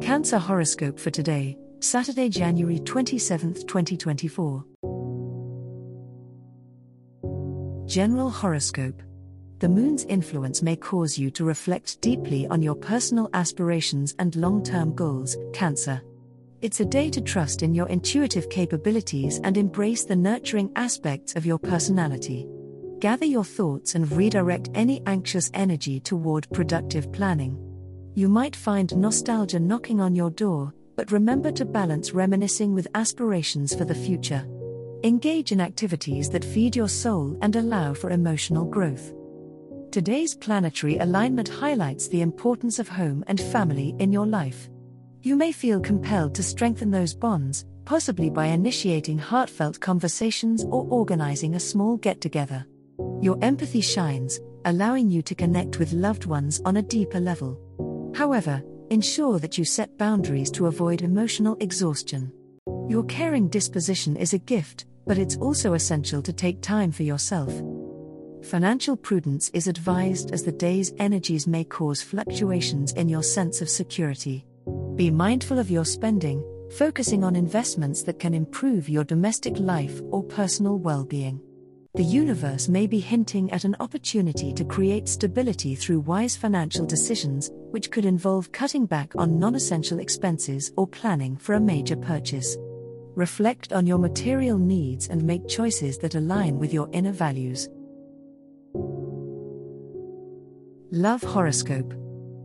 Cancer horoscope for today, Saturday, January 27, 2024. General horoscope. The moon's influence may cause you to reflect deeply on your personal aspirations and long term goals, Cancer. It's a day to trust in your intuitive capabilities and embrace the nurturing aspects of your personality. Gather your thoughts and redirect any anxious energy toward productive planning. You might find nostalgia knocking on your door, but remember to balance reminiscing with aspirations for the future. Engage in activities that feed your soul and allow for emotional growth. Today's planetary alignment highlights the importance of home and family in your life. You may feel compelled to strengthen those bonds, possibly by initiating heartfelt conversations or organizing a small get together. Your empathy shines, allowing you to connect with loved ones on a deeper level. However, ensure that you set boundaries to avoid emotional exhaustion. Your caring disposition is a gift, but it's also essential to take time for yourself. Financial prudence is advised as the day's energies may cause fluctuations in your sense of security. Be mindful of your spending, focusing on investments that can improve your domestic life or personal well being. The universe may be hinting at an opportunity to create stability through wise financial decisions, which could involve cutting back on non essential expenses or planning for a major purchase. Reflect on your material needs and make choices that align with your inner values. Love Horoscope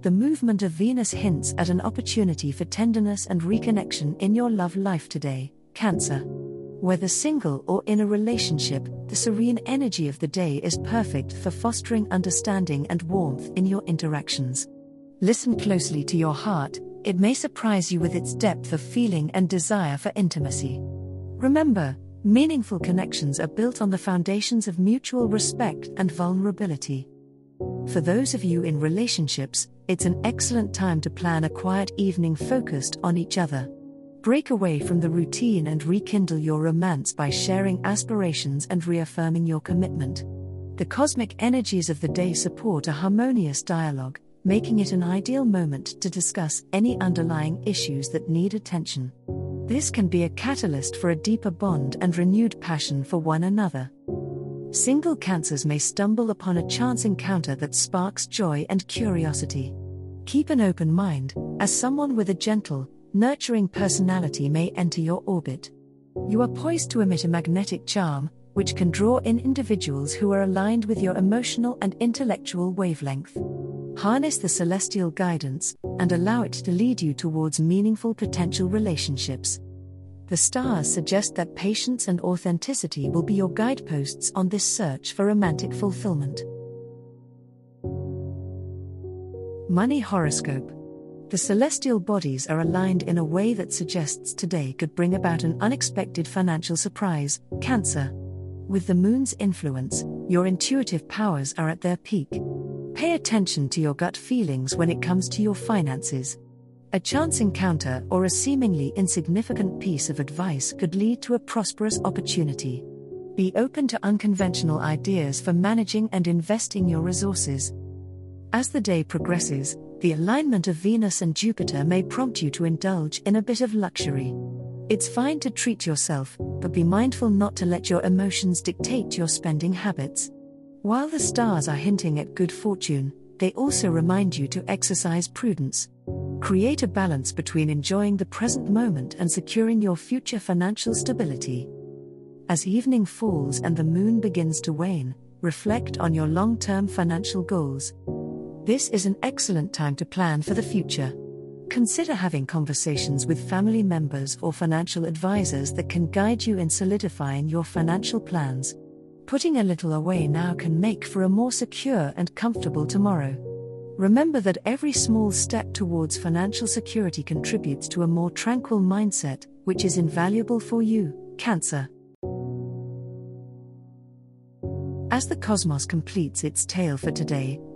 The movement of Venus hints at an opportunity for tenderness and reconnection in your love life today, Cancer. Whether single or in a relationship, the serene energy of the day is perfect for fostering understanding and warmth in your interactions. Listen closely to your heart, it may surprise you with its depth of feeling and desire for intimacy. Remember, meaningful connections are built on the foundations of mutual respect and vulnerability. For those of you in relationships, it's an excellent time to plan a quiet evening focused on each other. Break away from the routine and rekindle your romance by sharing aspirations and reaffirming your commitment. The cosmic energies of the day support a harmonious dialogue, making it an ideal moment to discuss any underlying issues that need attention. This can be a catalyst for a deeper bond and renewed passion for one another. Single cancers may stumble upon a chance encounter that sparks joy and curiosity. Keep an open mind, as someone with a gentle, nurturing personality may enter your orbit. You are poised to emit a magnetic charm, which can draw in individuals who are aligned with your emotional and intellectual wavelength. Harness the celestial guidance and allow it to lead you towards meaningful potential relationships. The stars suggest that patience and authenticity will be your guideposts on this search for romantic fulfillment. Money Horoscope the celestial bodies are aligned in a way that suggests today could bring about an unexpected financial surprise, Cancer. With the moon's influence, your intuitive powers are at their peak. Pay attention to your gut feelings when it comes to your finances. A chance encounter or a seemingly insignificant piece of advice could lead to a prosperous opportunity. Be open to unconventional ideas for managing and investing your resources. As the day progresses, the alignment of Venus and Jupiter may prompt you to indulge in a bit of luxury. It's fine to treat yourself, but be mindful not to let your emotions dictate your spending habits. While the stars are hinting at good fortune, they also remind you to exercise prudence. Create a balance between enjoying the present moment and securing your future financial stability. As evening falls and the moon begins to wane, reflect on your long term financial goals. This is an excellent time to plan for the future. Consider having conversations with family members or financial advisors that can guide you in solidifying your financial plans. Putting a little away now can make for a more secure and comfortable tomorrow. Remember that every small step towards financial security contributes to a more tranquil mindset, which is invaluable for you, Cancer. As the cosmos completes its tale for today,